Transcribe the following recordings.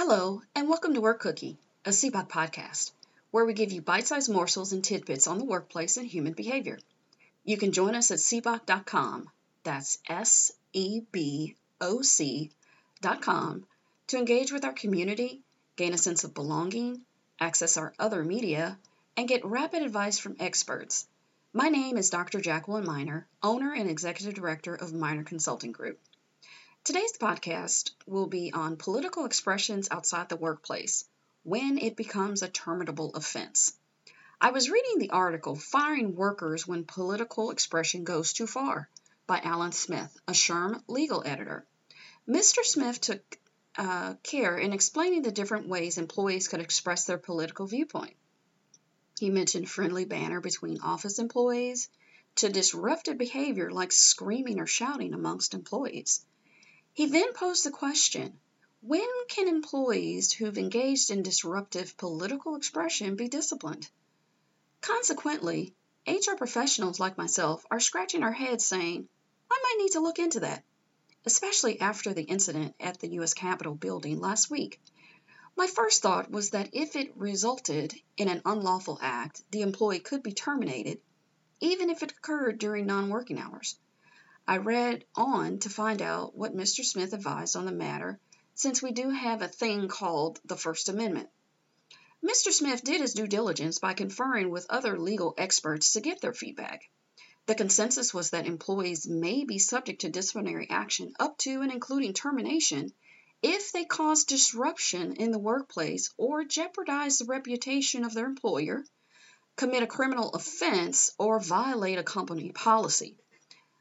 Hello, and welcome to Work Cookie, a SEBOC podcast, where we give you bite sized morsels and tidbits on the workplace and human behavior. You can join us at seboc.com, that's S E B O C.com, to engage with our community, gain a sense of belonging, access our other media, and get rapid advice from experts. My name is Dr. Jacqueline Miner, owner and executive director of Miner Consulting Group. Today's podcast will be on political expressions outside the workplace when it becomes a terminable offense. I was reading the article Firing Workers When Political Expression Goes Too Far by Alan Smith, a SHRM legal editor. Mr. Smith took uh, care in explaining the different ways employees could express their political viewpoint. He mentioned friendly banter between office employees to disruptive behavior like screaming or shouting amongst employees. He then posed the question when can employees who've engaged in disruptive political expression be disciplined? Consequently, HR professionals like myself are scratching our heads saying, I might need to look into that, especially after the incident at the U.S. Capitol building last week. My first thought was that if it resulted in an unlawful act, the employee could be terminated, even if it occurred during non working hours. I read on to find out what Mr. Smith advised on the matter, since we do have a thing called the First Amendment. Mr. Smith did his due diligence by conferring with other legal experts to get their feedback. The consensus was that employees may be subject to disciplinary action up to and including termination if they cause disruption in the workplace or jeopardize the reputation of their employer, commit a criminal offense, or violate a company policy.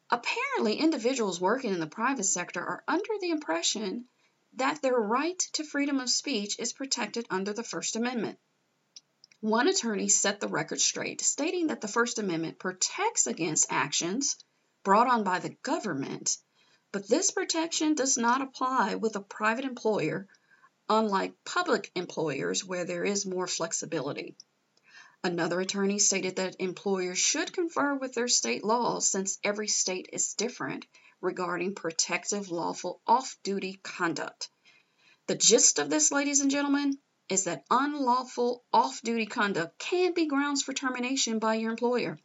Apparently, individuals working in the private sector are under the impression that their right to freedom of speech is protected under the First Amendment. One attorney set the record straight, stating that the First Amendment protects against actions brought on by the government, but this protection does not apply with a private employer, unlike public employers where there is more flexibility. Another attorney stated that employers should confer with their state laws since every state is different regarding protective lawful off duty conduct. The gist of this, ladies and gentlemen, is that unlawful off duty conduct can be grounds for termination by your employer.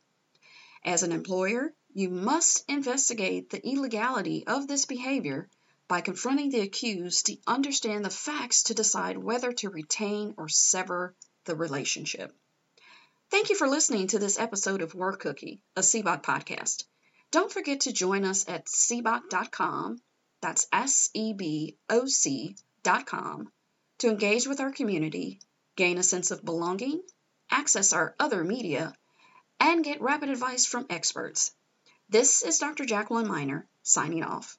As an employer, you must investigate the illegality of this behavior by confronting the accused to understand the facts to decide whether to retain or sever the relationship. Thank you for listening to this episode of Work Cookie, a SEBOC podcast. Don't forget to join us at seboc.com, that's S E B O C.com, to engage with our community, gain a sense of belonging, access our other media, and get rapid advice from experts. This is Dr. Jacqueline Miner signing off.